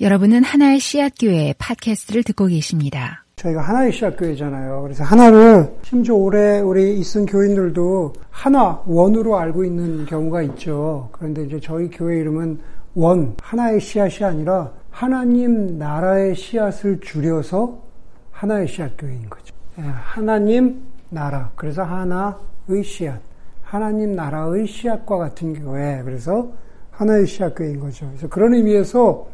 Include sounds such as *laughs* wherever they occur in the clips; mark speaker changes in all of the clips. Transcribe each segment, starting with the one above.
Speaker 1: 여러분은 하나의 씨앗교회 팟캐스트를 듣고 계십니다.
Speaker 2: 저희가 하나의 씨앗교회잖아요. 그래서 하나를 심지어 올해 우리 있은 교인들도 하나, 원으로 알고 있는 경우가 있죠. 그런데 이제 저희 교회 이름은 원, 하나의 씨앗이 아니라 하나님 나라의 씨앗을 줄여서 하나의 씨앗교회인 거죠. 예, 하나님 나라. 그래서 하나의 씨앗. 하나님 나라의 씨앗과 같은 교회. 그래서 하나의 씨앗교회인 거죠. 그래서 그런 의미에서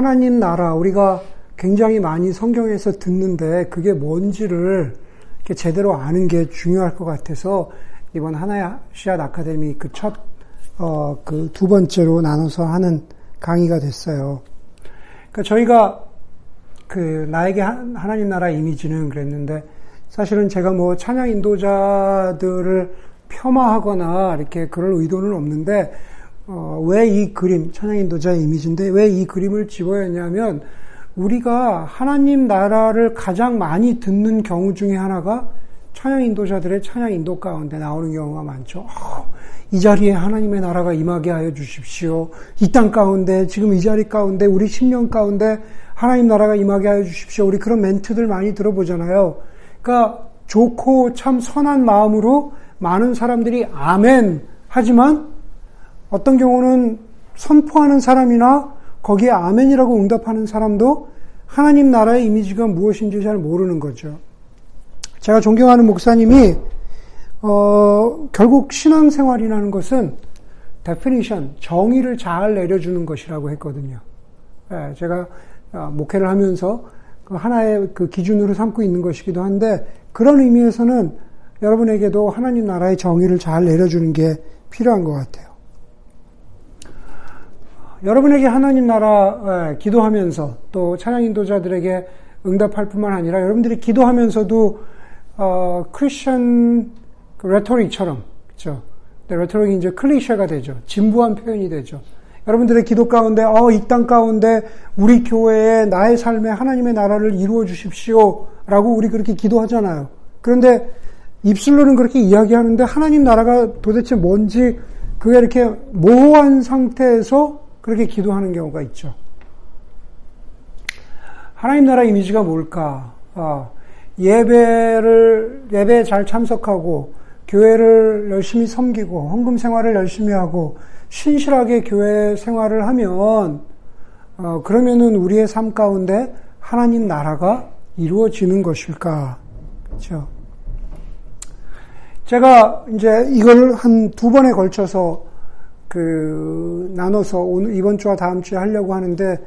Speaker 2: 하나님 나라 우리가 굉장히 많이 성경에서 듣는데 그게 뭔지를 이렇게 제대로 아는 게 중요할 것 같아서 이번 하나의 씨앗 아카데미 그 첫, 어, 그 두 번째로 나눠서 하는 강의가 됐어요. 그러니까 저희가 그 나에게 하나님 나라 이미지는 그랬는데 사실은 제가 뭐 찬양 인도자들을 폄하하거나 이렇게 그럴 의도는 없는데 어, 왜 이 그림, 찬양인도자의 이미지인데 왜 이 그림을 집어야 했냐면 우리가 하나님 나라를 가장 많이 듣는 경우 중에 하나가 찬양인도자들의 찬양인도 가운데 나오는 경우가 많죠. 어, 이 자리에 하나님의 나라가 임하게 하여 주십시오. 이 땅 가운데, 지금 이 자리 가운데, 우리 10년 가운데 하나님 나라가 임하게 하여 주십시오. 우리 그런 멘트들 많이 들어보잖아요. 그러니까 좋고 참 선한 마음으로 많은 사람들이 아멘 하지만 어떤 경우는 선포하는 사람이나 거기에 아멘이라고 응답하는 사람도 하나님 나라의 이미지가 무엇인지 잘 모르는 거죠. 제가 존경하는 목사님이 어, 결국 신앙생활이라는 것은 definition, 정의를 잘 내려주는 것이라고 했거든요. 예, 제가 어, 목회를 하면서 그 하나의 그 기준으로 삼고 있는 것이기도 한데 그런 의미에서는 여러분에게도 하나님 나라의 정의를 잘 내려주는 게 필요한 것 같아요. 여러분에게 하나님 나라 기도하면서 또 찬양 인도자들에게 응답할 뿐만 아니라 여러분들이 기도하면서도 어, 크리스천 그 레토릭처럼 그렇죠. 레토릭이 이제 클리셰가 되죠. 진부한 표현이 되죠. 여러분들의 기도 가운데 어, 이 땅 가운데 우리 교회에 나의 삶에 하나님의 나라를 이루어 주십시오라고 우리 그렇게 기도하잖아요. 그런데 입술로는 그렇게 이야기하는데 하나님 나라가 도대체 뭔지 그게 이렇게 모호한 상태에서 그렇게 기도하는 경우가 있죠. 하나님 나라 이미지가 뭘까? 아, 예배를, 예배에 잘 참석하고, 교회를 열심히 섬기고, 헌금 생활을 열심히 하고, 신실하게 교회 생활을 하면, 어, 그러면은 우리의 삶 가운데 하나님 나라가 이루어지는 것일까? 그죠 제가 이제 이걸 한 두 번에 걸쳐서 그 나눠서 오늘 이번 주와 다음 주에 하려고 하는데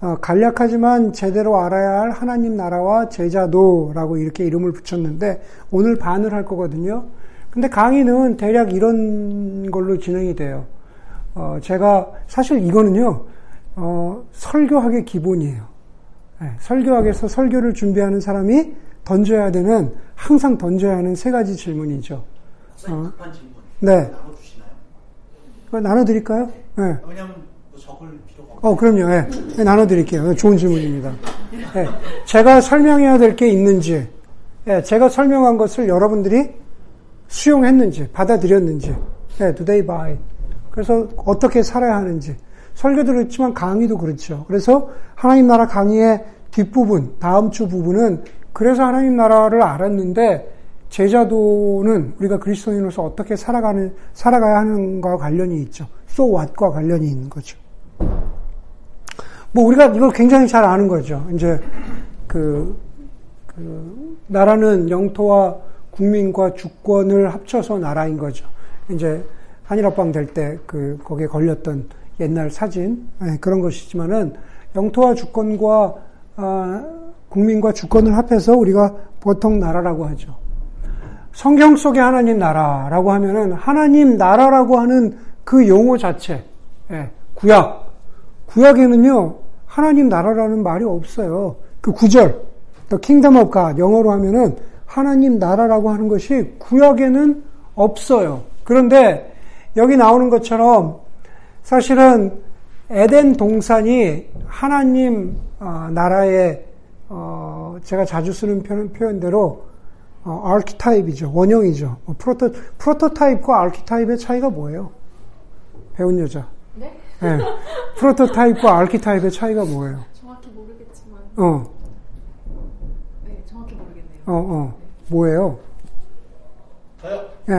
Speaker 2: 어, 간략하지만 제대로 알아야 할 하나님 나라와 제자도라고 이렇게 이름을 붙였는데 오늘 반을 할 거거든요. 근데 강의는 대략 이런 걸로 진행이 돼요. 어, 제가 사실 이거는요 어, 설교학의 기본이에요. 네, 설교학에서 설교를 준비하는 사람이 던져야 되는 항상 던져야 하는 세 가지 질문이죠.
Speaker 3: 어.
Speaker 2: 네. 나눠드릴까요?
Speaker 3: 네. 왜냐하면 뭐 적을 필요가
Speaker 2: 없 어, 그럼요. 네. 네, 나눠드릴게요. 좋은 질문입니다. 네. 제가 설명해야 될 게 있는지, 네. 제가 설명한 것을 여러분들이 수용했는지, 받아들였는지, 네. do they buy? 그래서 어떻게 살아야 하는지. 설교도 그렇지만 강의도 그렇죠. 그래서 하나님 나라 강의의 뒷부분, 다음 주 부분은 그래서 하나님 나라를 알았는데 제자도는 우리가 그리스도인으로서 어떻게 살아가는, 살아가야 하는가 관련이 있죠. so what과 관련이 있는 거죠. 뭐 우리가 이걸 굉장히 잘 아는 거죠. 이제 그, 그 나라는 영토와 국민과 주권을 합쳐서 나라인 거죠. 이제 한일합방 될 때 그 거기에 걸렸던 옛날 사진 네, 그런 것이지만은 영토와 주권과 아, 국민과 주권을 합해서 우리가 보통 나라라고 하죠. 성경 속의 하나님 나라라고 하면은 하나님 나라라고 하는 그 용어 자체, 예, 구약. 구약에는요, 하나님 나라라는 말이 없어요. 그 구절, The Kingdom of God, 영어로 하면은 하나님 나라라고 하는 것이 구약에는 없어요. 그런데 여기 나오는 것처럼 사실은 에덴 동산이 하나님 어, 나라의 어, 제가 자주 쓰는 표현대로 어, 아키타입이죠. 원형이죠. 뭐 프로토, 프로토타입과 아키타입의 차이가 뭐예요? 배운 여자.
Speaker 4: 네?
Speaker 2: 네. 프로토타입과 아키타입의 차이가 뭐예요?
Speaker 4: 정확히 모르겠지만.
Speaker 2: 어.
Speaker 4: 네, 정확히 모르겠네요.
Speaker 2: 어, 어. 뭐예요?
Speaker 3: 저요?
Speaker 2: 예.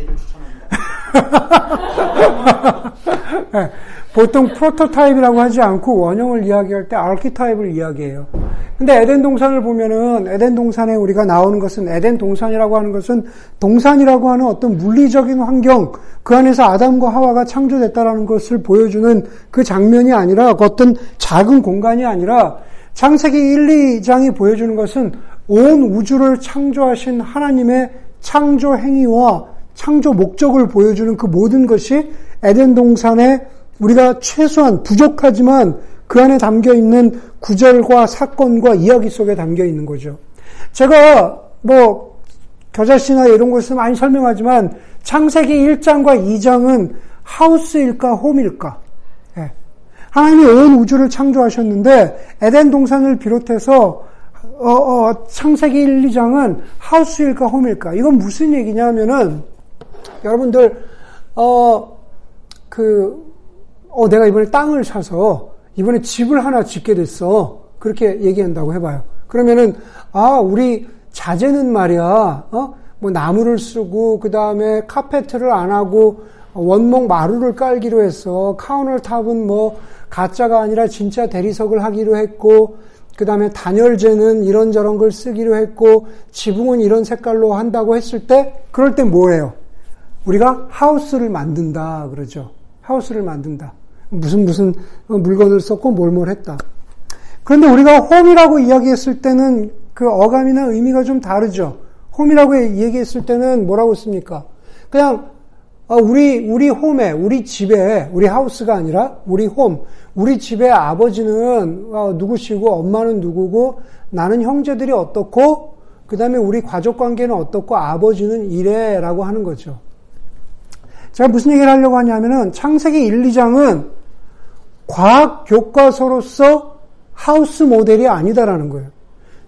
Speaker 3: 얘를 추천합니다.
Speaker 2: 네, *laughs* 보통 프로토타입이라고 하지 않고 원형을 이야기할 때 아키타입을 이야기해요. 근데 에덴 동산을 보면은 에덴 동산에 우리가 나오는 것은 에덴 동산이라고 하는 것은 동산이라고 하는 어떤 물리적인 환경 그 안에서 아담과 하와가 창조됐다라는 것을 보여주는 그 장면이 아니라 그 어떤 작은 공간이 아니라 창세기 1, 2장이 보여주는 것은 온 우주를 창조하신 하나님의 창조 행위와 창조 목적을 보여주는 그 모든 것이 에덴 동산에 우리가 최소한 부족하지만 그 안에 담겨 있는 구절과 사건과 이야기 속에 담겨 있는 거죠. 제가 뭐 겨자씨나 이런 것을 많이 설명하지만 창세기 1장과 2장은 하우스일까 홈일까? 예. 하나님이 온 우주를 창조하셨는데 에덴 동산을 비롯해서 어, 어, 창세기 1, 2장은 하우스일까 홈일까? 이건 무슨 얘기냐면은 여러분들 어, 그, 어, 내가 이번에 땅을 사서 이번에 집을 하나 짓게 됐어. 그렇게 얘기한다고 해봐요. 그러면은, 아, 우리 자재는 말이야, 어? 뭐 나무를 쓰고, 그 다음에 카페트를 안 하고, 원목 마루를 깔기로 했어. 카우널탑은 뭐, 가짜가 아니라 진짜 대리석을 하기로 했고, 그 다음에 단열재는 이런저런 걸 쓰기로 했고, 지붕은 이런 색깔로 한다고 했을 때, 그럴 때 뭐예요? 우리가 하우스를 만든다 그러죠. 하우스를 만든다. 무슨 무슨 물건을 썼고 뭘뭘 했다. 그런데 우리가 홈이라고 이야기했을 때는 그 어감이나 의미가 좀 다르죠. 홈이라고 얘기했을 때는 뭐라고 씁니까? 그냥 우리 우리 홈에 우리 집에 우리 하우스가 아니라 우리 홈 우리 집에 아버지는 누구시고 엄마는 누구고 나는 형제들이 어떻고 그 다음에 우리 가족 관계는 어떻고 아버지는 이래라고 하는 거죠. 제가 무슨 얘기를 하려고 하냐면은 창세기 1, 2장은 과학 교과서로서 하우스 모델이 아니다라는 거예요.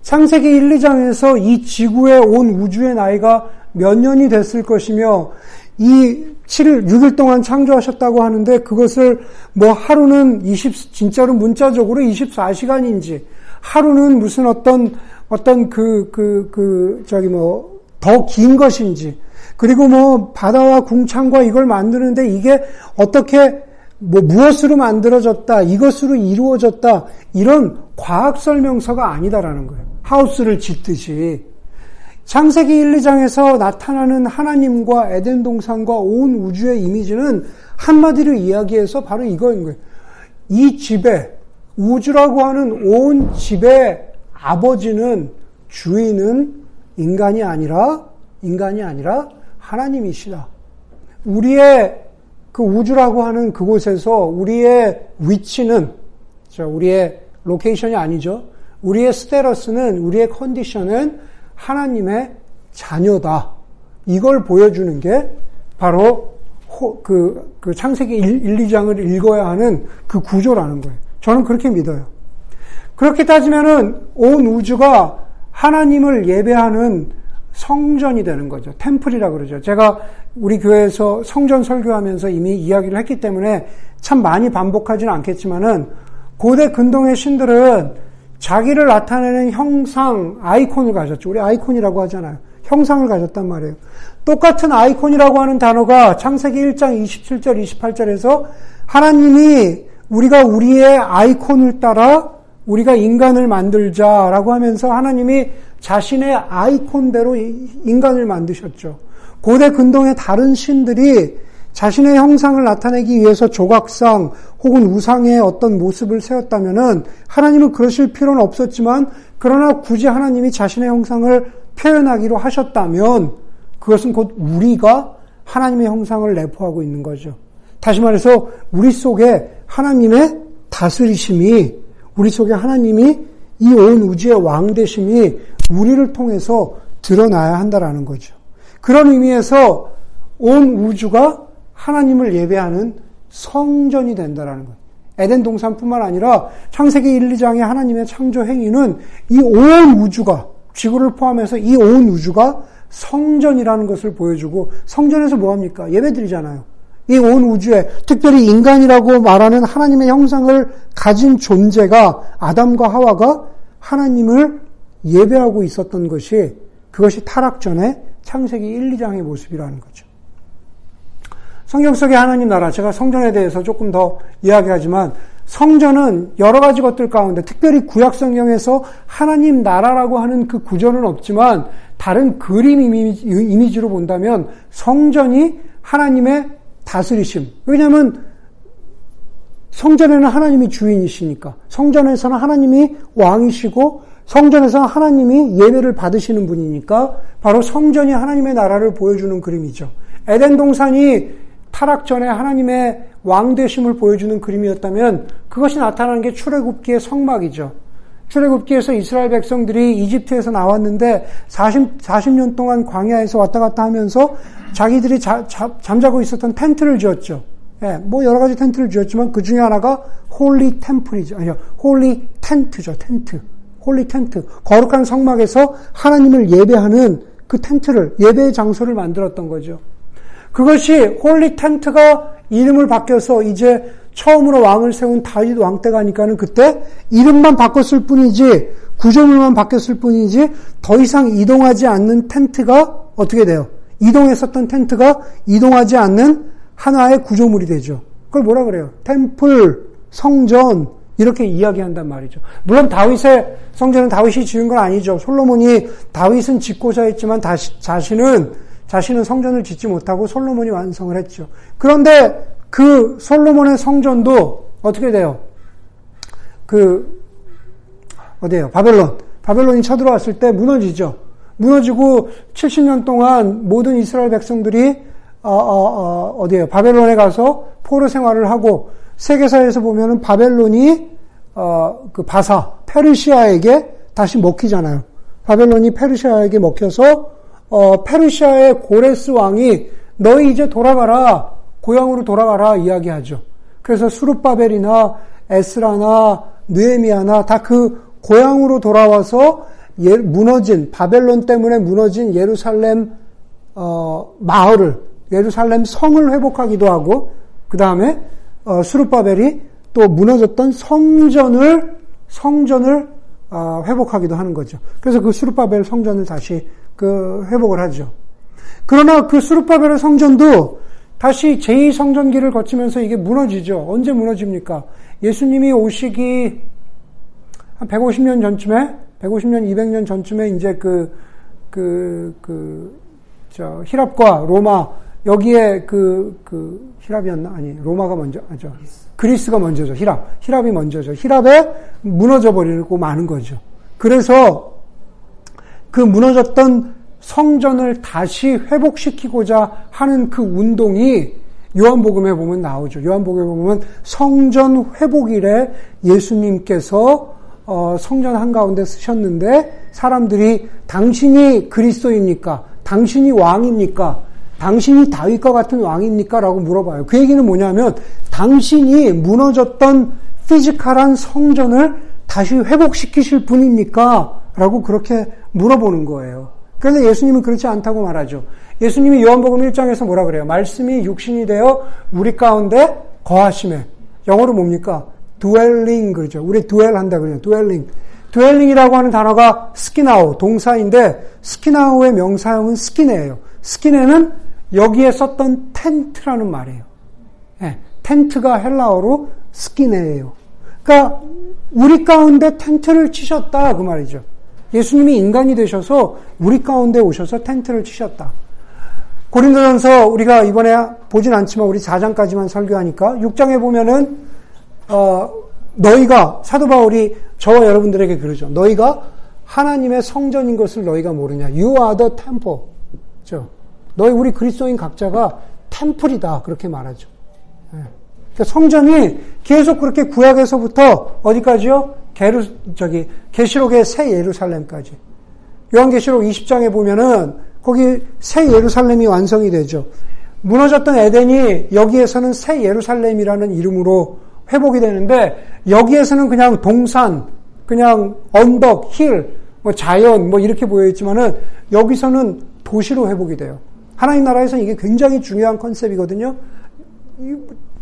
Speaker 2: 창세기 1, 2장에서 이 지구에 온 우주의 나이가 몇 년이 됐을 것이며 이 7일, 6일 동안 창조하셨다고 하는데 그것을 뭐 하루는 20, 진짜로 문자적으로 24시간인지 하루는 무슨 어떤, 어떤 그, 그, 그, 저기 뭐, 더 긴 것인지 그리고 뭐 바다와 궁창과 이걸 만드는데 이게 어떻게 뭐 무엇으로 만들어졌다, 이것으로 이루어졌다, 이런 과학 설명서가 아니다라는 거예요. 하우스를 짓듯이. 창세기 1, 2장에서 나타나는 하나님과 에덴 동산과 온 우주의 이미지는 한마디로 이야기해서 바로 이거인 거예요. 이 집에, 우주라고 하는 온 집의 아버지는, 주인은 인간이 아니라, 인간이 아니라 하나님이시다. 우리의 그 우주라고 하는 그곳에서 우리의 위치는, 우리의 location이 아니죠. 우리의 스테러스는, 우리의 컨디션은 하나님의 자녀다. 이걸 보여주는 게 바로 그, 그 창세기 1, 1, 2장을 읽어야 하는 그 구조라는 거예요. 저는 그렇게 믿어요. 그렇게 따지면은 온 우주가 하나님을 예배하는 성전이 되는 거죠. 템플이라 그러죠. 제가 우리 교회에서 성전 설교하면서 이미 이야기를 했기 때문에 참 많이 반복하지는 않겠지만은 고대 근동의 신들은 자기를 나타내는 형상, 아이콘을 가졌죠. 우리 아이콘이라고 하잖아요. 형상을 가졌단 말이에요. 똑같은 아이콘이라고 하는 단어가 창세기 1장 27절, 28절에서 하나님이 우리가 우리의 아이콘을 따라 우리가 인간을 만들자라고 하면서 하나님이 자신의 아이콘대로 인간을 만드셨죠. 고대 근동의 다른 신들이 자신의 형상을 나타내기 위해서 조각상 혹은 우상의 어떤 모습을 세웠다면은 하나님은 그러실 필요는 없었지만 그러나 굳이 하나님이 자신의 형상을 표현하기로 하셨다면 그것은 곧 우리가 하나님의 형상을 내포하고 있는 거죠. 다시 말해서 우리 속에 하나님의 다스리심이 우리 속에 하나님이 이 온 우주의 왕 되심이 우리를 통해서 드러나야 한다라는 거죠. 그런 의미에서 온 우주가 하나님을 예배하는 성전이 된다라는 거예요. 에덴 동산뿐만 아니라 창세기 1, 2장의 하나님의 창조 행위는 이 온 우주가 지구를 포함해서 이 온 우주가 성전이라는 것을 보여주고 성전에서 뭐 합니까? 예배 드리잖아요. 이 온 우주에 특별히 인간이라고 말하는 하나님의 형상을 가진 존재가 아담과 하와가 하나님을 예배하고 있었던 것이 그것이 타락 전에 창세기 1, 2장의 모습이라는 거죠. 성경 속의 하나님 나라, 제가 성전에 대해서 조금 더 이야기하지만 성전은 여러 가지 것들 가운데 특별히 구약 성경에서 하나님 나라라고 하는 그 구조는 없지만 다른 그림 이미지, 로 본다면 성전이 하나님의 다스리심. 왜냐하면 성전에는 하나님이 주인이시니까. 성전에서는 하나님이 왕이시고 성전에서는 하나님이 예배를 받으시는 분이니까 바로 성전이 하나님의 나라를 보여주는 그림이죠. 에덴 동산이 타락 전에 하나님의 왕 되심을 보여주는 그림이었다면 그것이 나타나는 게 출애굽기의 성막이죠. 출애굽기에서 이스라엘 백성들이 이집트에서 나왔는데 40, 40년 동안 광야에서 왔다 갔다 하면서 자기들이 자, 자, 잠자고 있었던 텐트를 지었죠. 예, 뭐 여러 가지 텐트를 지었지만 그 중에 하나가 holy temple이죠. 아니요, holy tent죠. 텐트. holy tent. 거룩한 성막에서 하나님을 예배하는 그 텐트를 예배의 장소를 만들었던 거죠. 그것이 holy tent가 이름을 바뀌어서 이제 처음으로 왕을 세운 다윗 왕 때 가니까는 그때 이름만 바꿨을 뿐이지 구조물만 바뀌었을 뿐이지 더 이상 이동하지 않는 텐트가 어떻게 돼요? 이동했었던 텐트가 이동하지 않는 하나의 구조물이 되죠. 그걸 뭐라 그래요? 템플, 성전 이렇게 이야기한단 말이죠. 물론 다윗의 성전은 다윗이 지은 건 아니죠. 솔로몬이 다윗은 짓고자 했지만 다시, 자신은 자신은 성전을 짓지 못하고 솔로몬이 완성을 했죠. 그런데 그 솔로몬의 성전도 어떻게 돼요? 그 어디에요? 바벨론. 바벨론이 쳐들어왔을 때 무너지죠. 무너지고 70년 동안 모든 이스라엘 백성들이 어, 어, 어, 디에요 바벨론에 가서 포로 생활을 하고 세계사에서 보면은 바벨론이 어, 그 바사 페르시아에게 다시 먹히잖아요. 바벨론이 페르시아에게 먹혀서 어, 페르시아의 고레스 왕이 너희 이제 돌아가라 고향으로 돌아가라 이야기하죠. 그래서 수르바벨이나 에스라나 느에미아나 다 그 고향으로 돌아와서 예, 무너진 바벨론 때문에 무너진 예루살렘 어, 마을을 예루살렘 성을 회복하기도 하고 그 다음에 어, 수르바벨이 또 무너졌던 성전을 성전을 어, 회복하기도 하는 거죠. 그래서 그 수르바벨 성전을 다시 그 회복을 하죠. 그러나 그 수르바벨의 성전도 다시 제2 성전기를 거치면서 이게 무너지죠. 언제 무너집니까? 예수님이 오시기 한 150년 전쯤에, 150년, 200년 전쯤에 이제 그, 그, 그, 저, 히랍과 로마, 여기에 그, 그, 히랍이었나? 아니, 로마가 먼저, 아죠. 그리스가 먼저죠. 히랍. 히랍이 먼저죠. 히랍에 무너져 버리고 마는 거죠. 그래서 그 무너졌던 성전을 다시 회복시키고자 하는 그 운동이 요한복음에 보면 나오죠. 요한복음에 보면 성전 회복일에 예수님께서 어, 성전 한가운데 쓰셨는데 사람들이 당신이 그리스도입니까? 당신이 왕입니까? 당신이 다윗과 같은 왕입니까? 라고 물어봐요. 그 얘기는 뭐냐면 당신이 무너졌던 physical한 성전을 다시 회복시키실 분입니까? 라고 그렇게 물어보는 거예요. 그런데 예수님은 그렇지 않다고 말하죠. 예수님이 요한복음 1장에서 뭐라 그래요? 말씀이 육신이 되어 우리 가운데 거하시매. 영어로 뭡니까? dwelling 그러죠. 우리 dwell 한다 그래요. dwelling. dwelling이라고 하는 단어가 스키나우 동사인데 스키나우의 명사형은 스키네예요. 스키네는 여기에 썼던 텐트라는 말이에요. 네, 텐트가 헬라어로 스키네예요. 그러니까 우리 가운데 텐트를 치셨다 그 말이죠. 예수님이 인간이 되셔서 우리 가운데 오셔서 텐트를 치셨다. 고린도전서 우리가 이번에 보진 않지만 우리 4장까지만 설교하니까 6장에 보면은 어, 너희가 사도 바울이 저와 여러분들에게 그러죠. 너희가 하나님의 성전인 것을 너희가 모르냐. You are the temple. 그렇죠? 너희 우리 그리스도인 각자가 템플이다 그렇게 말하죠. 네. 그러니까 성전이 계속 그렇게 구약에서부터 어디까지요? 게르 저기 계시록의 새 예루살렘까지. 요한계시록 20장에 보면은 거기 새 예루살렘이 완성이 되죠. 무너졌던 에덴이 여기에서는 새 예루살렘이라는 이름으로 회복이 되는데 여기에서는 그냥 동산, 그냥 언덕, 힐, 뭐 자연 뭐 이렇게 보여 있지만은 여기서는 도시로 회복이 돼요. 하나님 나라에서 이게 굉장히 중요한 컨셉이거든요.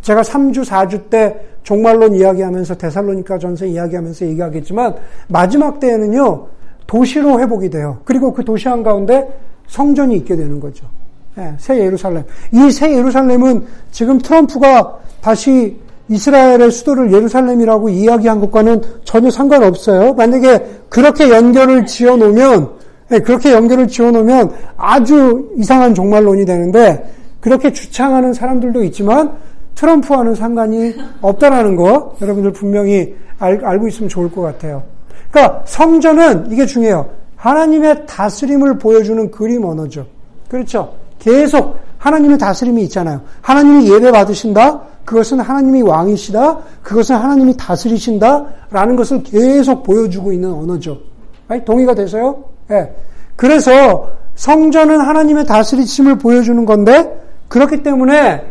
Speaker 2: 제가 3주, 4주 때 종말론 이야기하면서 데살로니카 전서 이야기하면서 얘기하겠지만 마지막 때에는요. 도시로 회복이 돼요. 그리고 그 도시 한가운데 성전이 있게 되는 거죠. 네, 새 예루살렘. 이 새 예루살렘은 지금 트럼프가 다시 이스라엘의 수도를 예루살렘이라고 이야기한 것과는 전혀 상관없어요. 만약에 그렇게 연결을 지어 놓으면, 네, 그렇게 연결을 지어 놓으면 아주 이상한 종말론이 되는데, 그렇게 주창하는 사람들도 있지만, 트럼프와는 상관이 없다라는 거, 여러분들 분명히 알, 알고 있으면 좋을 것 같아요. 그러니까 성전은 이게 중요해요. 하나님의 다스림을 보여주는 그림 언어죠. 그렇죠? 계속 하나님의 다스림이 있잖아요. 하나님이 예배 받으신다? 그것은 하나님이 왕이시다? 그것은 하나님이 다스리신다? 라는 것을 계속 보여주고 있는 언어죠. 동의가 되세요? 예. 네. 그래서 성전은 하나님의 다스리심을 보여주는 건데, 그렇기 때문에,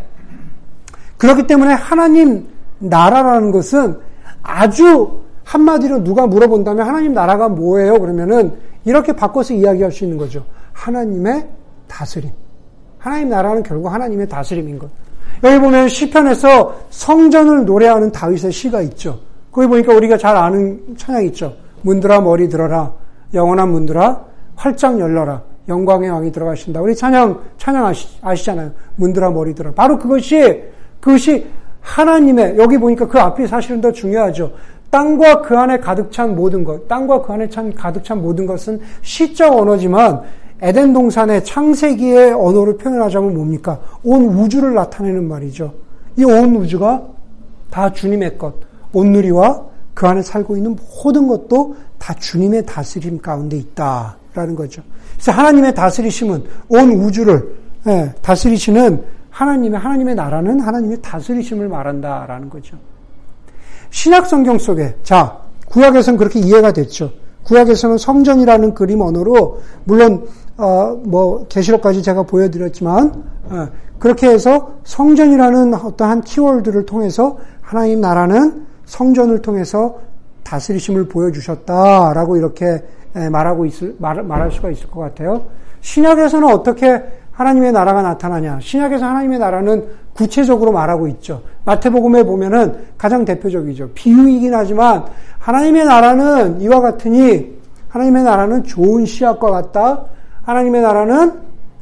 Speaker 2: 그렇기 때문에 하나님 나라라는 것은 아주 한마디로 누가 물어본다면 하나님 나라가 뭐예요? 그러면은 이렇게 바꿔서 이야기할 수 있는 거죠. 하나님의 다스림. 하나님 나라는 결국 하나님의 다스림인 것. 여기 보면 시편에서 성전을 노래하는 다윗의 시가 있죠. 거기 보니까 우리가 잘 아는 찬양 있죠. 문들아 머리 들어라. 영원한 문들아 활짝 열려라. 영광의 왕이 들어가신다. 우리 찬양 찬양 아시, 아시잖아요. 문들아 머리 들어. 바로 그것이 그것이 하나님의 여기 보니까 그 앞이 사실은 더 중요하죠. 땅과 그 안에 가득 찬 모든 것, 땅과 그 안에 찬 가득 찬 모든 것은 시적 언어지만 에덴 동산의 창세기의 언어를 표현하자면 뭡니까? 온 우주를 나타내는 말이죠. 이 온 우주가 다 주님의 것, 온누리와 그 안에 살고 있는 모든 것도 다 주님의 다스림 가운데 있다라는 거죠. 그래서 하나님의 다스리심은 온 우주를 예, 다스리시는 하나님의 하나님의 나라는 하나님의 다스리심을 말한다라는 거죠. 신약 성경 속에 자 구약에서는 그렇게 이해가 됐죠. 구약에서는 성전이라는 그림 언어로 물론 어, 뭐 계시록까지 제가 보여드렸지만 어, 그렇게 해서 성전이라는 어떠한 키워드를 통해서 하나님 나라는 성전을 통해서 다스리심을 보여주셨다라고 이렇게 말하고 있을 말, 말할 수가 있을 것 같아요. 신약에서는 어떻게 하나님의 나라가 나타나냐? 신약에서 하나님의 나라는 구체적으로 말하고 있죠. 마태복음에 보면은 가장 대표적이죠. 비유이긴 하지만 하나님의 나라는 이와 같으니 하나님의 나라는 좋은 씨앗과 같다. 하나님의 나라는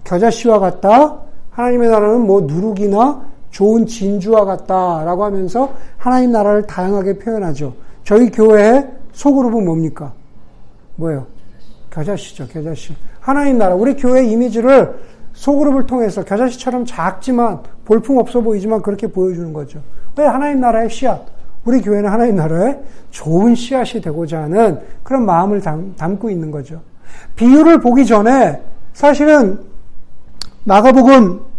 Speaker 2: 겨자씨와 같다. 하나님의 나라는 뭐 누룩이나 좋은 진주와 같다라고 하면서 하나님 나라를 다양하게 표현하죠. 저희 교회의 소그룹은 뭡니까? 뭐예요? 겨자씨죠, 겨자씨. 하나님 나라. 우리 교회 이미지를 소그룹을 통해서 겨자씨처럼 작지만 볼품 없어 보이지만 그렇게 보여주는 거죠. 왜 하나님 나라의 씨앗? 우리 교회는 하나님 나라의 좋은 씨앗이 되고자 하는 그런 마음을 담, 담고 있는 거죠. 비유를 보기 전에 사실은 마가복음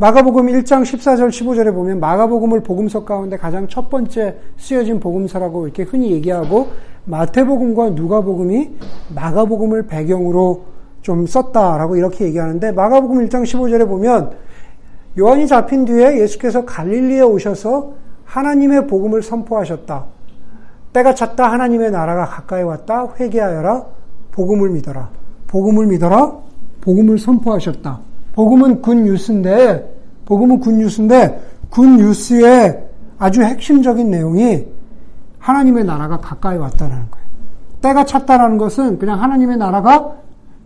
Speaker 2: 마가복음 1장 14절 15절에 보면 마가복음을 복음서 가운데 가장 첫 번째 쓰여진 복음서라고 이렇게 흔히 얘기하고 마태복음과 누가복음이 마가복음을 배경으로 좀 썼다라고 이렇게 얘기하는데 마가복음 1장 15절에 보면 요한이 잡힌 뒤에 예수께서 갈릴리에 오셔서 하나님의 복음을 선포하셨다. 때가 찼다 하나님의 나라가 가까이 왔다 회개하여라 복음을 믿어라. 복음을 믿어라 복음을 선포하셨다. 복음은 군 뉴스인데 복음은 군 뉴스인데 군 뉴스의 아주 핵심적인 내용이 하나님의 나라가 가까이 왔다는 거예요. 때가 찼다라는 것은 그냥 하나님의 나라가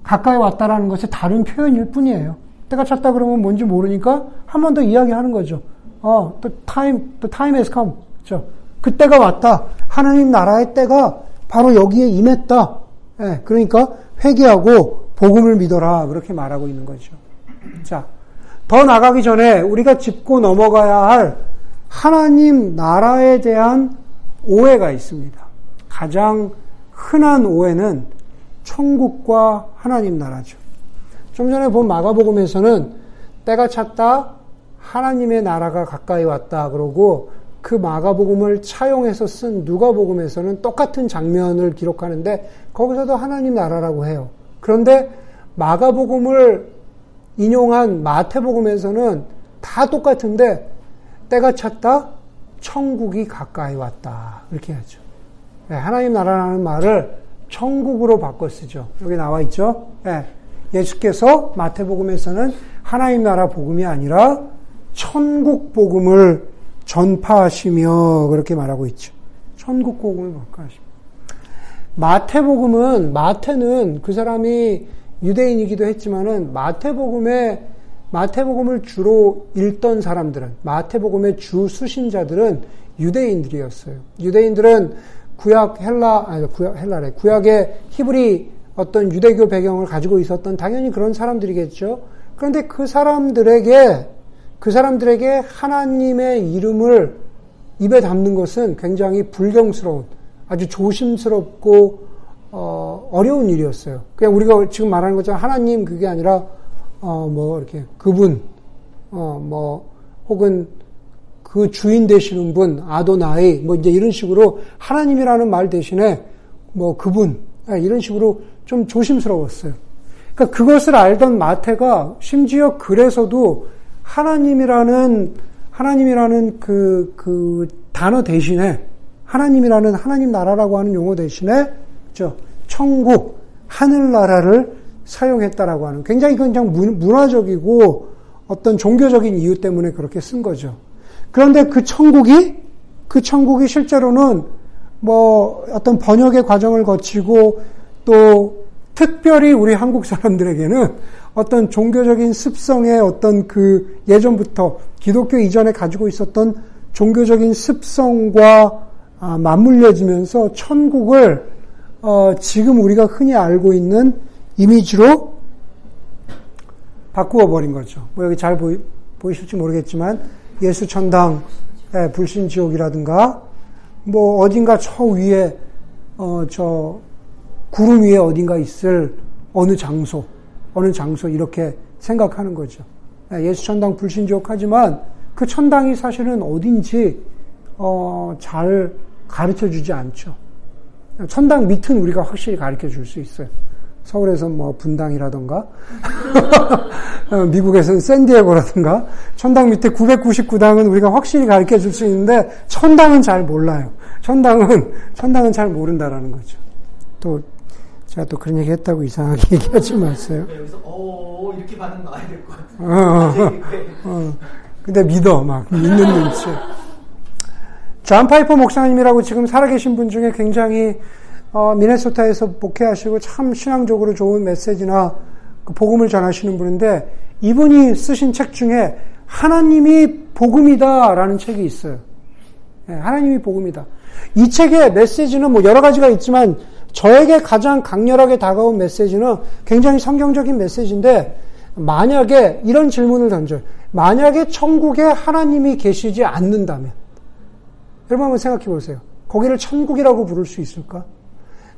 Speaker 2: 가까이 왔다라는 것이 다른 표현일 뿐이에요. 때가 찼다 그러면 뭔지 모르니까 한 번 더 이야기하는 거죠. 어, the time, the time has come. 그렇죠? 그때가 왔다. 하나님 나라의 때가 바로 여기에 임했다. 예, 그러니까 회개하고 복음을 믿어라. 그렇게 말하고 있는 거죠. 자, 더 나가기 전에 우리가 짚고 넘어가야 할 하나님 나라에 대한 오해가 있습니다. 가장 흔한 오해는 천국과 하나님 나라죠. 좀 전에 본 마가복음에서는 때가 찼다, 하나님의 나라가 가까이 왔다 그러고 그 마가복음을 차용해서 쓴 누가복음에서는 똑같은 장면을 기록하는데 거기서도 하나님 나라라고 해요. 그런데 마가복음을 인용한 마태복음에서는 다 똑같은데 때가 찼다, 천국이 가까이 왔다 이렇게 하죠. 네, 하나님 나라라는 말을 천국으로 바꿔 쓰죠. 여기 나와 있죠. 예. 예수께서 마태복음에서는 하나님 나라 복음이 아니라 천국 복음을 전파하시며 그렇게 말하고 있죠. 천국 복음을 전파하시며. 마태복음은 마태는 그 사람이 유대인이기도 했지만은 마태복음에 마태복음을 주로 읽던 사람들은 마태복음의 주 수신자들은 유대인들이었어요. 유대인들은 구약 헬라 아니 구약 헬라래 구약의 히브리 어떤 유대교 배경을 가지고 있었던 당연히 그런 사람들이겠죠. 그런데 그 사람들에게 그 사람들에게 하나님의 이름을 입에 담는 것은 굉장히 불경스러운 아주 조심스럽고 어, 어려운 일이었어요. 그냥 우리가 지금 말하는 것처럼 하나님 그게 아니라 어, 뭐 이렇게 그분 어, 뭐 혹은 그 주인 되시는 분 아도나이 뭐 이제 이런 식으로 하나님이라는 말 대신에 뭐 그분 예, 이런 식으로 좀 조심스러웠어요. 그러니까 그것을 알던 마태가 심지어 그래서도 하나님이라는 하나님이라는 그, 그 단어 대신에 하나님이라는 하나님 나라라고 하는 용어 대신에 저 천국 하늘나라를 사용했다라고 하는 굉장히 그냥 문화적이고 어떤 종교적인 이유 때문에 그렇게 쓴 거죠. 그런데 그 천국이 그 천국이 실제로는 뭐 어떤 번역의 과정을 거치고 또 특별히 우리 한국 사람들에게는 어떤 종교적인 습성의 어떤 그 예전부터 기독교 이전에 가지고 있었던 종교적인 습성과 아, 맞물려지면서 천국을 어, 지금 우리가 흔히 알고 있는 이미지로 바꾸어 버린 거죠. 뭐 여기 잘 보이, 보이실지 모르겠지만 예수 천당, 예, 불신 지옥이라든가 뭐 어딘가 저 위에 어, 저 구름 위에 어딘가 있을 어느 장소, 어느 장소 이렇게 생각하는 거죠. 예, 예수 천당 불신 지옥 하지만 그 천당이 사실은 어딘지 어, 잘 가르쳐 주지 않죠. 천당 밑은 우리가 확실히 가르쳐 줄 수 있어요. 서울에서 뭐 분당이라던가 어, *laughs* 미국에서는 샌디에고라든가 천당 밑에 999당은 우리가 확실히 가르쳐 줄 수 있는데 천당은 잘 몰라요. 천당은 천당은 잘 모른다라는 거죠. 또 제가 또 그런 얘기 했다고 이상하게 *laughs* 얘기하지 마세요.
Speaker 3: 여기서 오 이렇게 반응 나와야 될 것 같아요.
Speaker 2: 어, 어, 어. 근데 믿어 막 믿는 눈치. 존 파이퍼 목사님이라고 지금 살아계신 분 중에 굉장히 어, 미네소타에서 목회하시고 참 신앙적으로 좋은 메시지나 그 복음을 전하시는 분인데 이분이 쓰신 책 중에 하나님이 복음이다라는 책이 있어요. 네, 하나님이 복음이다. 이 책의 메시지는 뭐 여러 가지가 있지만 저에게 가장 강렬하게 다가온 메시지는 굉장히 성경적인 메시지인데 만약에 이런 질문을 던져요. 만약에 천국에 하나님이 계시지 않는다면 여러분 한번 생각해 보세요. 거기를 천국이라고 부를 수 있을까?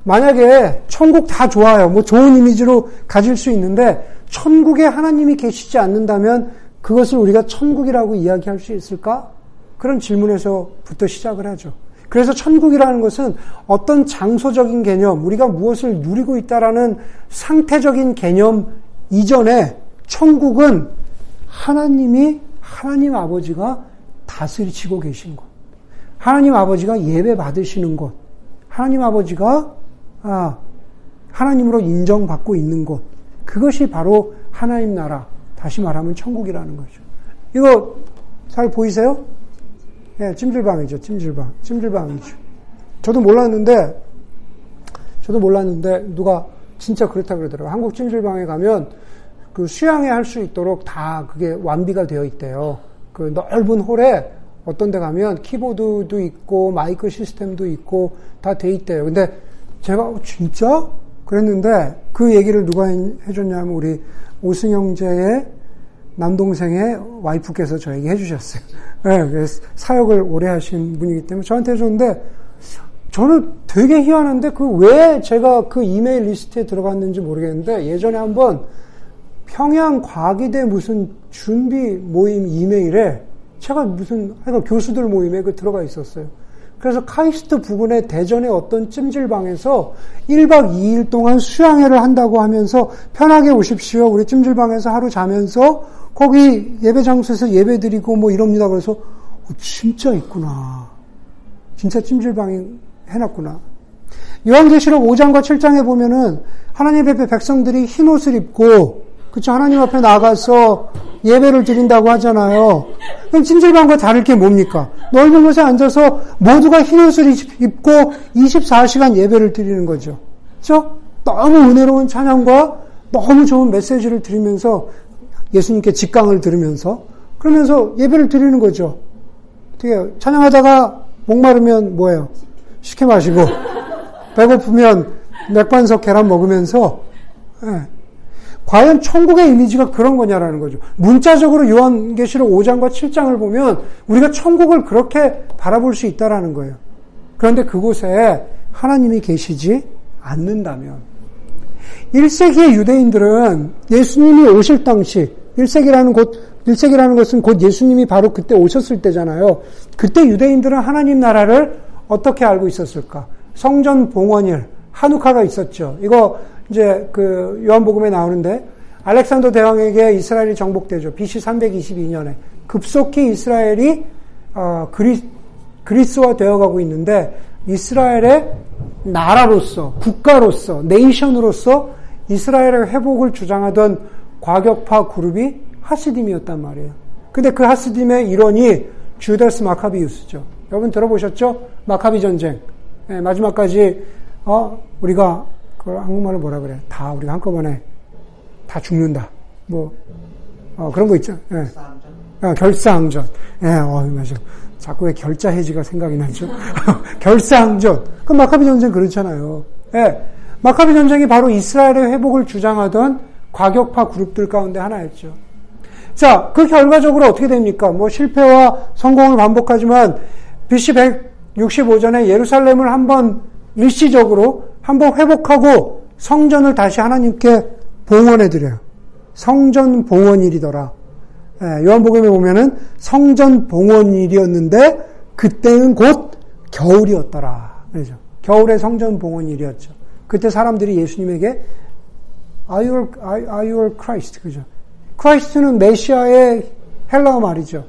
Speaker 2: 만약에 천국 다 좋아요. 뭐 좋은 이미지로 가질 수 있는데 천국에 하나님이 계시지 않는다면 그것을 우리가 천국이라고 이야기할 수 있을까? 그런 질문에서부터 시작을 하죠. 그래서 천국이라는 것은 어떤 장소적인 개념, 우리가 무엇을 누리고 있다라는 상태적인 개념 이전에 천국은 하나님이 하나님 아버지가 다스리시고 계신 곳. 하나님 아버지가 예배 받으시는 곳, 하나님 아버지가 아, 하나님으로 인정받고 있는 곳, 그것이 바로 하나님 나라, 다시 말하면 천국이라는 거죠. 이거 잘 보이세요? 예, 네, 찜질방이죠, 찜질방. 찜질방이죠. 저도 몰랐는데, 저도 몰랐는데, 누가 진짜 그렇다 그러더라고요. 한국 찜질방에 가면 그 수양회 할 수 있도록 다 그게 완비가 되어 있대요. 그 넓은 홀에 어떤 데 가면 키보드도 있고 마이크 시스템도 있고 다 돼 있대요. 근데 제가 어, 진짜 그랬는데 그 얘기를 누가 해줬냐면 우리 오승영제의 남동생의 와이프께서 저에게 해주셨어요. *laughs* 네, 사역을 오래 하신 분이기 때문에 저한테 해줬는데 저는 되게 희한한데 그 왜 제가 그 이메일 리스트에 들어갔는지 모르겠는데 예전에 한번 평양 과기대 무슨 준비 모임 이메일에 제가 무슨 하여간 교수들 모임에 그 들어가 있었어요. 그래서 카이스트 부근의 대전의 어떤 찜질방에서 1박 2일 동안 수양회를 한다고 하면서 편하게 오십시오. 우리 찜질방에서 하루 자면서 거기 예배 장소에서 예배 드리고 뭐 이럽니다. 그래서 어, 진짜 있구나. 진짜 찜질방이 해놨구나. 요한계시록 5장과 7장에 보면은 하나님 앞에 백성들이 흰 옷을 입고 그쵸 하나님 앞에 나가서 예배를 드린다고 하잖아요. 그럼 찜질방과 다를 게 뭡니까? 넓은 곳에 앉아서 모두가 흰 옷을 입고 24시간 예배를 드리는 거죠. 그죠? 너무 은혜로운 찬양과 너무 좋은 메시지를 들으면서 예수님께 직강을 들으면서 그러면서 예배를 드리는 거죠. 어떻게 찬양하다가 목마르면 뭐예요? 식혜 마시고 *laughs* 배고프면 맥반석 계란 먹으면서 예. 과연 천국의 이미지가 그런 거냐라는 거죠. 문자적으로 요한계시록 5장과 7장을 보면 우리가 천국을 그렇게 바라볼 수 있다라는 거예요. 그런데 그곳에 하나님이 계시지 않는다면 1세기의 유대인들은 예수님이 오실 당시 1세기라는 곳 1세기라는 것은 곧 예수님이 바로 그때 오셨을 때잖아요. 그때 유대인들은 하나님 나라를 어떻게 알고 있었을까? 성전 봉헌일, 한우카가 있었죠. 이거 이제 그 요한복음에 나오는데 알렉산더 대왕에게 이스라엘이 정복되죠. BC 322년에 급속히 이스라엘이 어, 그리, 그리스화 되어가고 있는데 이스라엘의 나라로서 국가로서 네이션으로서 이스라엘의 회복을 주장하던 과격파 그룹이 하시딤이었단 말이에요. 근데 그 하시딤의 일원이 주다스 마카비우스죠. 여러분 들어보셨죠? 마카비 전쟁. 네, 마지막까지 어, 우리가 그 한국말로 뭐라 그래? 다 우리가 한꺼번에 다 죽는다. 뭐 어, 그런 거 있죠. 예. 어, 결사항전. 예, 어, 맞아. 자꾸 왜 결자 해지가 생각이 나죠? *laughs* 결사항전. 그 마카비 전쟁 그렇잖아요. 예. 마카비 전쟁이 바로 이스라엘의 회복을 주장하던 과격파 그룹들 가운데 하나였죠. 자, 그 결과적으로 어떻게 됩니까? 뭐 실패와 성공을 반복하지만 BC 165전에 예루살렘을 한번 일시적으로 한번 회복하고 성전을 다시 하나님께 봉헌해 드려요. 성전 봉헌일이더라. 예, 요한복음에 보면은 성전 봉헌일이었는데 그때는 곧 겨울이었더라. 그러죠. 겨울의 성전 봉헌일이었죠. 그때 사람들이 예수님에게 Are you, are you Christ? 그죠. Christ는 메시아의 헬라어 말이죠.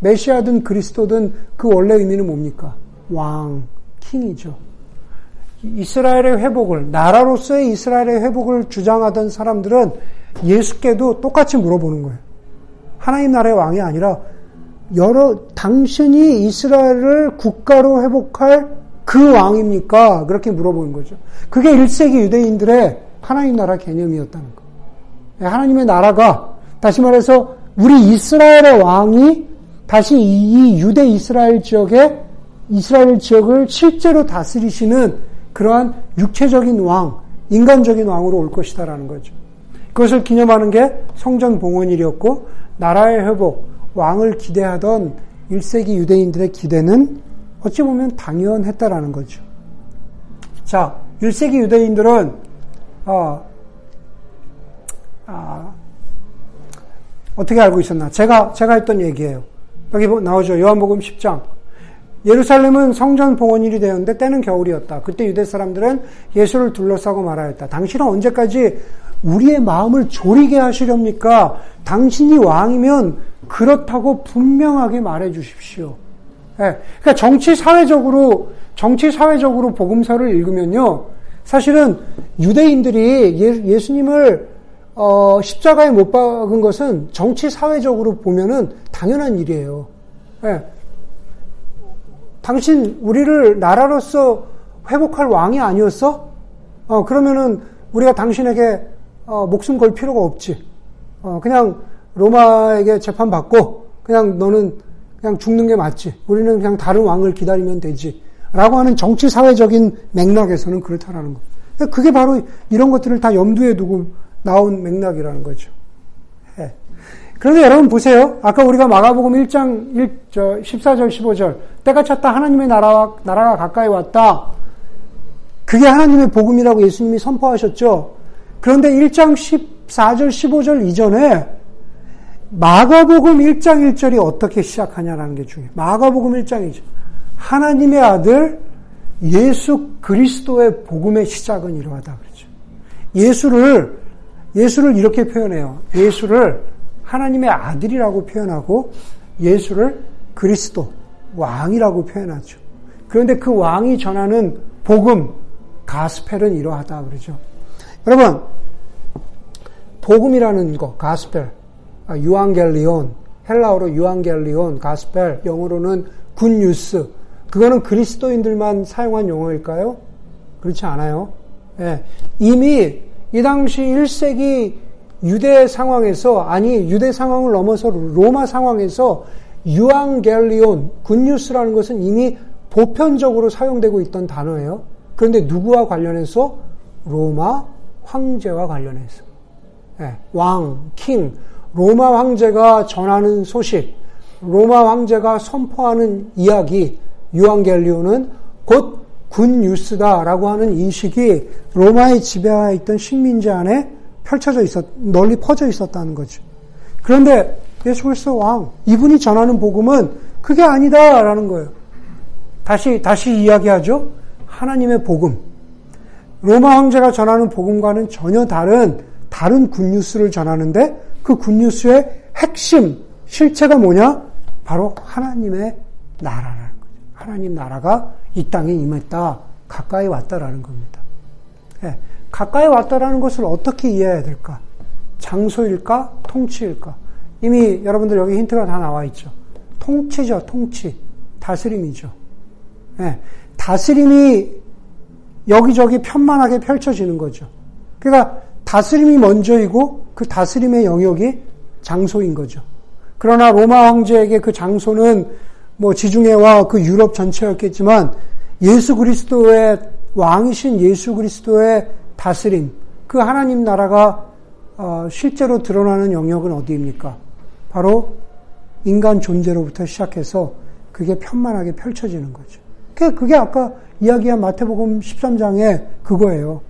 Speaker 2: 메시아든 그리스도든 그 원래 의미는 뭡니까? 왕, 킹이죠. 이스라엘의 회복을, 나라로서의 이스라엘의 회복을 주장하던 사람들은 예수께도 똑같이 물어보는 거예요. 하나님 나라의 왕이 아니라 여러, 당신이 이스라엘을 국가로 회복할 그 왕입니까? 그렇게 물어보는 거죠. 그게 1세기 유대인들의 하나님 나라 개념이었다는 거. 하나님의 나라가, 다시 말해서 우리 이스라엘의 왕이 다시 이 유대 이스라엘 지역에 이스라엘 지역을 실제로 다스리시는 그러한 육체적인 왕, 인간적인 왕으로 올 것이다라는 거죠. 그것을 기념하는 게 성전 봉헌일이었고 나라의 회복, 왕을 기대하던 1세기 유대인들의 기대는 어찌 보면 당연했다라는 거죠. 자, 1세기 유대인들은 어, 아, 어떻게 알고 있었나? 제가 제가 했던 얘기예요. 여기 나오죠. 요한복음 10장. 예루살렘은 성전 봉헌일이 되었는데 때는 겨울이었다. 그때 유대 사람들은 예수를 둘러싸고 말하였다. 당신은 언제까지 우리의 마음을 졸이게 하시렵니까? 당신이 왕이면 그렇다고 분명하게 말해 주십시오. 네. 그러니까 정치 사회적으로 정치 사회적으로 복음서를 읽으면요. 사실은 유대인들이 예, 수님을 어, 십자가에 못 박은 것은 정치 사회적으로 보면은 당연한 일이에요. 네. 당신 우리를 나라로서 회복할 왕이 아니었어? 어, 그러면은 우리가 당신에게 어, 목숨 걸 필요가 없지. 어, 그냥 로마에게 재판 받고 그냥 너는 그냥 죽는 게 맞지. 우리는 그냥 다른 왕을 기다리면 되지. 라고 하는 정치 사회적인 맥락에서는 그렇다라는 거. 그게 바로 이런 것들을 다 염두에 두고 나온 맥락이라는 거죠. 그런데 여러분 보세요. 아까 우리가 마가복음 1장 1, 저 14절 15절 때가 찼다 하나님의 나라와 나라가 가까이 왔다. 그게 하나님의 복음이라고 예수님이 선포하셨죠. 그런데 1장 14절 15절 이전에 마가복음 1장 1절이 어떻게 시작하냐라는 게 중요해요. 마가복음 1장 1절. 하나님의 아들 예수 그리스도의 복음의 시작은 이러하다 그러죠. 예수를 예수를 이렇게 표현해요. 예수를 하나님의 아들이라고 표현하고 예수를 그리스도, 왕이라고 표현하죠. 그런데 그 왕이 전하는 복음, 가스펠은 이러하다 그러죠. 여러분, 복음이라는 거, 가스펠, 아, 유앙겔리온, 헬라어로 유앙겔리온, 가스펠, 영어로는 굿뉴스. 그거는 그리스도인들만 사용한 용어일까요? 그렇지 않아요. 예. 이미 이 당시 1세기 유대 상황에서 아니 유대 상황을 넘어서 로마 상황에서 유앙겔리온 굿뉴스라는 것은 이미 보편적으로 사용되고 있던 단어예요. 그런데 누구와 관련해서? 로마 황제와 관련해서. 예, 왕, 킹, 로마 황제가 전하는 소식, 로마 황제가 선포하는 이야기, 유앙겔리온은 곧 굿뉴스다라고 하는 인식이 로마의 지배하에 있던 식민지 안에 펼쳐져 있었, 널리 퍼져 있었다는 거죠. 그런데 예수 그리스도 왕, 이분이 전하는 복음은 그게 아니다라는 거예요. 다시, 다시 이야기하죠. 하나님의 복음. 로마 황제가 전하는 복음과는 전혀 다른, 다른 굿뉴스를 전하는데 그 굿뉴스의 핵심, 실체가 뭐냐? 바로 하나님의 나라라는 거죠. 하나님 나라가 이 땅에 임했다. 가까이 왔다라는 겁니다. 예, 가까이 왔다라는 것을 어떻게 이해해야 될까? 장소일까? 통치일까? 이미 여러분들 여기 힌트가 다 나와 있죠. 통치죠, 통치. 다스림이죠. 예, 다스림이 여기저기 편만하게 펼쳐지는 거죠. 그러니까 다스림이 먼저이고 그 다스림의 영역이 장소인 거죠. 그러나 로마 황제에게 그 장소는 뭐 지중해와 그 유럽 전체였겠지만 예수 그리스도의 왕이신 예수 그리스도의 다스림, 그 하나님 나라가 어, 실제로 드러나는 영역은 어디입니까? 바로 인간 존재로부터 시작해서 그게 편만하게 펼쳐지는 거죠. 그게 아까 이야기한 마태복음 13장에 그거예요.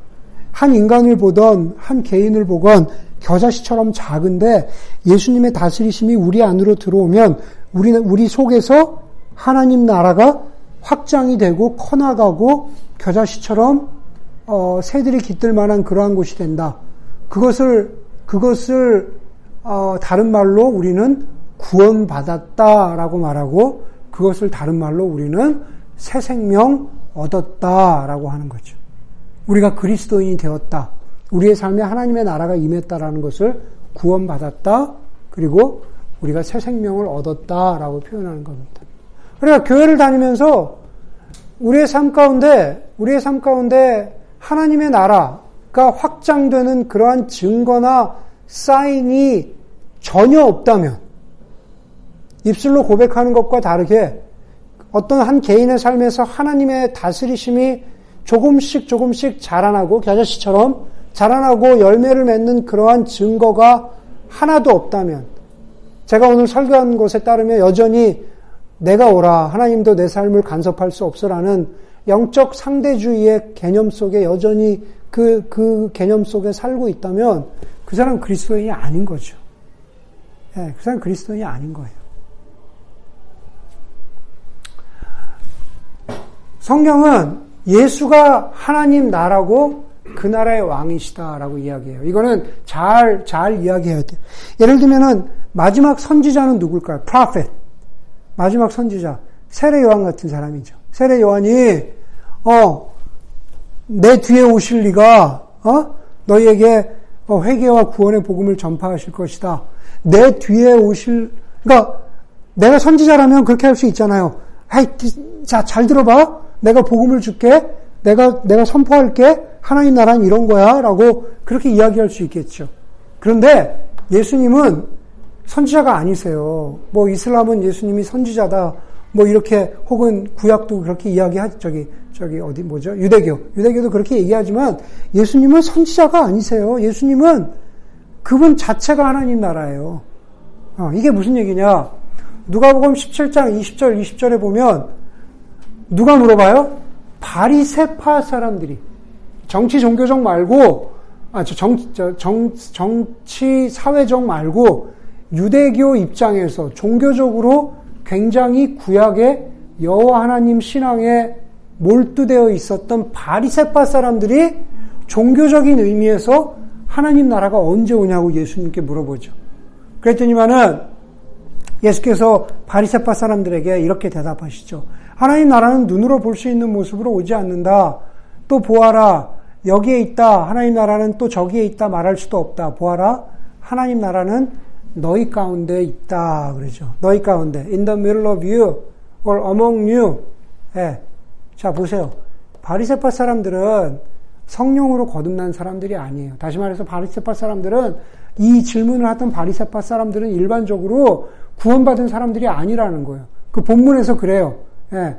Speaker 2: 한 인간을 보던 한 개인을 보건 겨자씨처럼 작은데 예수님의 다스리심이 우리 안으로 들어오면 우리는 우리 속에서 하나님 나라가 확장이 되고 커나가고 겨자씨처럼 어, 새들이 깃들 만한 그러한 곳이 된다. 그것을 그것을 어, 다른 말로 우리는 구원받았다라고 말하고 그것을 다른 말로 우리는 새 생명 얻었다라고 하는 거죠. 우리가 그리스도인이 되었다. 우리의 삶에 하나님의 나라가 임했다라는 것을 구원받았다. 그리고 우리가 새 생명을 얻었다라고 표현하는 겁니다. 그러니까 교회를 다니면서 우리의 삶 가운데 우리의 삶 가운데 하나님의 나라가 확장되는 그러한 증거나 사인이 전혀 없다면 입술로 고백하는 것과 다르게 어떤 한 개인의 삶에서 하나님의 다스리심이 조금씩 조금씩 자라나고 겨자씨처럼 자라나고 열매를 맺는 그러한 증거가 하나도 없다면 제가 오늘 설교한 것에 따르면 여전히 내가 오라 하나님도 내 삶을 간섭할 수 없어라는 영적 상대주의의 개념 속에 여전히 그, 그 개념 속에 살고 있다면 그 사람 그리스도인이 아닌 거죠. 예, 그 사람 그리스도인이 아닌 거예요. 성경은 예수가 하나님 나라고 그 나라의 왕이시다라고 이야기해요. 이거는 잘, 잘 이야기해야 돼요. 예를 들면은 마지막 선지자는 누굴까요? 프라펫. 마지막 선지자. 세례 요한 같은 사람이죠. 세례 요한이, 어, 내 뒤에 오실 리가, 어, 너희에게 어, 회개와 구원의 복음을 전파하실 것이다. 내 뒤에 오실, 그러니까 내가 선지자라면 그렇게 할 수 있잖아요. 자, 잘 들어봐. 내가 복음을 줄게. 내가, 내가 선포할게. 하나님 나라는 이런 거야. 라고 그렇게 이야기할 수 있겠죠. 그런데 예수님은 선지자가 아니세요. 뭐 이슬람은 예수님이 선지자다. 뭐 이렇게 혹은 구약도 그렇게 이야기하죠. 저기, 저기 어디 뭐죠? 유대교. 유대교도 그렇게 얘기하지만 예수님은 선지자가 아니세요. 예수님은 그분 자체가 하나님 나라예요. 어, 이게 무슨 얘기냐? 누가복음 17장 20절 20절에 보면 누가 물어봐요? 바리세파 사람들이 정치 종교적 말고 아, 저 정, 저 정, 정치 사회적 말고 유대교 입장에서 종교적으로 굉장히 구약의 여호와 하나님 신앙에 몰두되어 있었던 바리세파 사람들이 종교적인 의미에서 하나님 나라가 언제 오냐고 예수님께 물어보죠. 그랬더니만은 예수께서 바리세파 사람들에게 이렇게 대답하시죠. 하나님 나라는 눈으로 볼 수 있는 모습으로 오지 않는다. 또 보아라. 여기에 있다. 하나님 나라는 또 저기에 있다 말할 수도 없다. 보아라. 하나님 나라는 너희 가운데 있다 그러죠. 너희 가운데 in the middle of you or among you. 예. 자 보세요. 바리새파 사람들은 성령으로 거듭난 사람들이 아니에요. 다시 말해서 바리새파 사람들은 이 질문을 하던 바리새파 사람들은 일반적으로 구원받은 사람들이 아니라는 거예요. 그 본문에서 그래요. 예.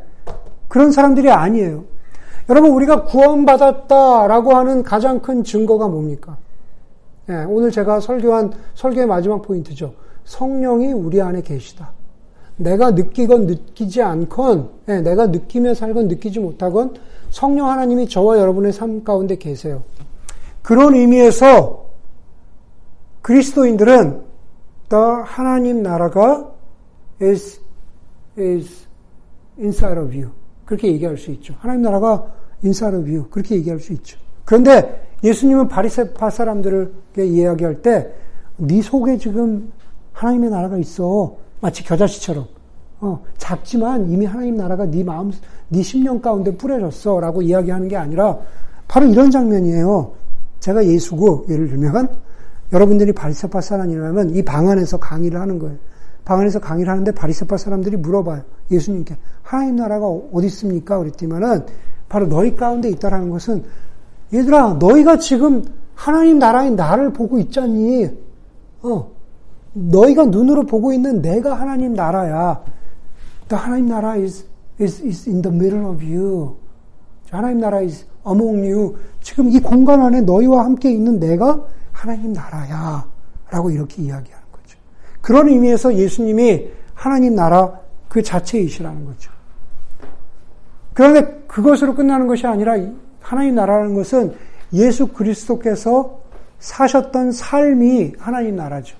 Speaker 2: 그런 사람들이 아니에요. 여러분 우리가 구원받았다라고 하는 가장 큰 증거가 뭡니까? 예, 오늘 제가 설교한 설교의 마지막 포인트죠. 성령이 우리 안에 계시다. 내가 느끼건 느끼지 않건, 예, 내가 느끼며 살건 느끼지 못하건 성령 하나님이 저와 여러분의 삶 가운데 계세요. 그런 의미에서 그리스도인들은 the 하나님 나라가 is is inside of you. 그렇게 얘기할 수 있죠. 하나님 나라가 inside of you. 그렇게 얘기할 수 있죠. 그런데 예수님은 바리새파 사람들에게 이야기할 때 네 속에 지금 하나님의 나라가 있어. 마치 겨자씨처럼. 어, 작지만 이미 하나님 나라가 네 마음, 네 심령 가운데 뿌려졌어 라고 이야기하는 게 아니라 바로 이런 장면이에요. 제가 예수고 예를 들면 여러분들이 바리새파 사람이라면 이 방 안에서 강의를 하는 거예요. 방 안에서 강의를 하는데 바리새파 사람들이 물어봐요. 예수님께 하나님 나라가 어디 있습니까? 그랬더니만은 바로 너희 가운데 있다라는 것은 얘들아, 너희가 지금 하나님 나라의 나를 보고 있잖니. 어. 너희가 눈으로 보고 있는 내가 하나님 나라야. The 하나님 나라 is, is, is in the middle of you. 하나님 나라 is among you. 지금 이 공간 안에 너희와 함께 있는 내가 하나님 나라야. 라고 이렇게 이야기하는 거죠. 그런 의미에서 예수님이 하나님 나라 그 자체이시라는 거죠. 그런데 그것으로 끝나는 것이 아니라 하나님 나라라는 것은 예수 그리스도께서 사셨던 삶이 하나님 나라죠.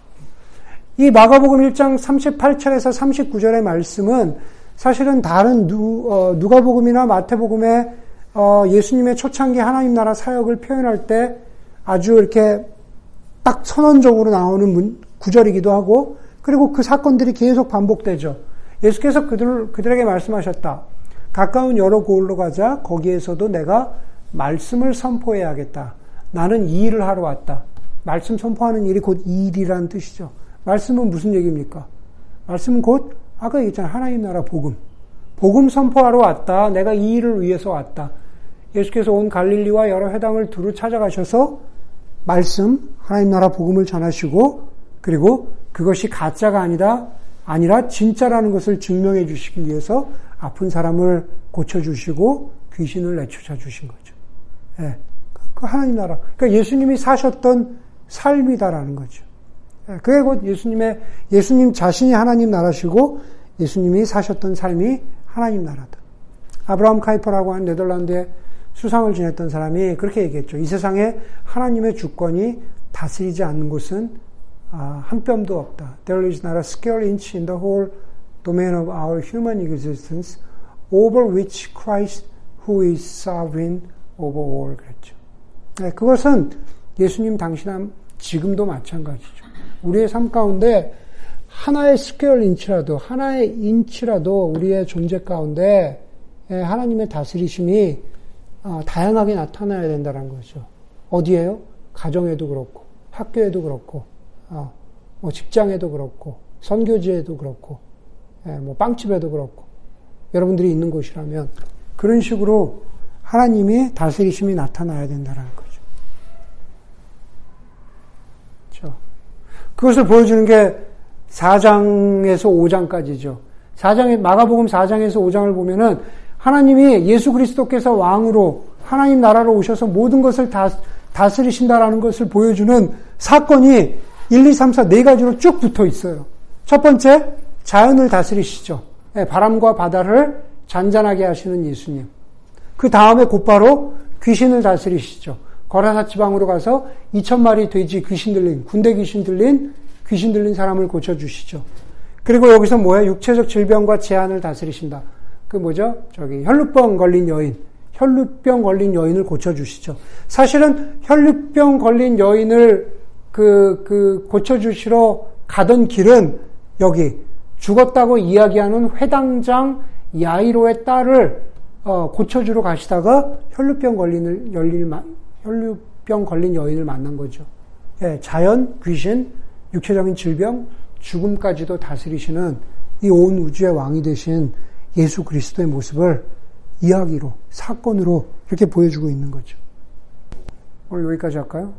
Speaker 2: 이 마가복음 1장 38절에서 39절의 말씀은 사실은 다른 누, 어, 가복음이나 마태복음의 어, 예수님의 초창기 하나님 나라 사역을 표현할 때 아주 이렇게 딱 선언적으로 나오는 문, 구절이기도 하고 그리고 그 사건들이 계속 반복되죠. 예수께서 그들, 그들에게 말씀하셨다. 가까운 여러 고을로 가자. 거기에서도 내가 말씀을 선포해야겠다. 나는 이 일을 하러 왔다. 말씀 선포하는 일이 곧 이 일이라는 뜻이죠. 말씀은 무슨 얘기입니까? 말씀은 곧 아까 얘기했잖아요. 하나님 나라 복음. 복음 선포하러 왔다. 내가 이 일을 위해서 왔다. 예수께서 온 갈릴리와 여러 회당을 두루 찾아가셔서 말씀, 하나님 나라 복음을 전하시고 그리고 그것이 가짜가 아니다. 아니라 진짜라는 것을 증명해 주시기 위해서 아픈 사람을 고쳐 주시고 귀신을 내쫓아 주신 거죠. 예. 그 하나님 나라. 그러니까 예수님이 사셨던 삶이다라는 거죠. 예. 그게 곧 예수님의, 예수님 자신이 하나님 나라시고 예수님이 사셨던 삶이 하나님 나라다. 아브라함 카이퍼라고 하는 네덜란드의 수상을 지냈던 사람이 그렇게 얘기했죠. 이 세상에 하나님의 주권이 다스리지 않는 곳은 아, 한 뼘도 없다. There is not a square inch in the whole domain of our human existence over which Christ, who is sovereign, over 그랬죠. 네, 그것은 예수님 당신은 지금도 마찬가지죠. 우리의 삶 가운데 하나의 square inch라도 하나의 인치라도 우리의 존재 가운데 예, 하나님의 다스리심이 어, 다양하게 나타나야 된다는 거죠. 어디에요? 가정에도 그렇고 학교에도 그렇고 어, 뭐 직장에도 그렇고 선교지에도 그렇고 예, 뭐 빵집에도 그렇고 여러분들이 있는 곳이라면 그런 식으로 하나님의 다스리심이 나타나야 된다는 거죠. 그렇죠. 그것을 보여주는 게 4장에서 5장까지죠. 4장에 마가복음 4장에서 5장을 보면은 하나님이 예수 그리스도께서 왕으로 하나님 나라로 오셔서 모든 것을 다 다스리신다라는 것을 보여주는 사건이 1, 2, 3, 4, 네 가지로 쭉 붙어 있어요. 첫 번째, 자연을 다스리시죠. 예, 바람과 바다를 잔잔하게 하시는 예수님. 그 다음에 곧바로 귀신을 다스리시죠. 거라사 지방으로 가서 2천 마리 돼지 귀신 들린 군대 귀신 들린 귀신 들린 사람을 고쳐 주시죠. 그리고 여기서 뭐예요? 육체적 질병과 재한을 다스리신다. 그 뭐죠? 저기 혈루병 걸린 여인, 혈루병 걸린 여인을 고쳐 주시죠. 사실은 혈루병 걸린 여인을 그, 그 고쳐 주시러 가던 길은 여기 죽었다고 이야기하는 회당장 야이로의 딸을 어, 고쳐주러 가시다가 혈루병 걸린 열릴 혈루병 걸린 여인을 만난 거죠. 예, 자연, 귀신, 육체적인 질병, 죽음까지도 다스리시는 이 온 우주의 왕이 되신 예수 그리스도의 모습을 이야기로, 사건으로 이렇게 보여주고 있는 거죠. 오늘 여기까지 할까요?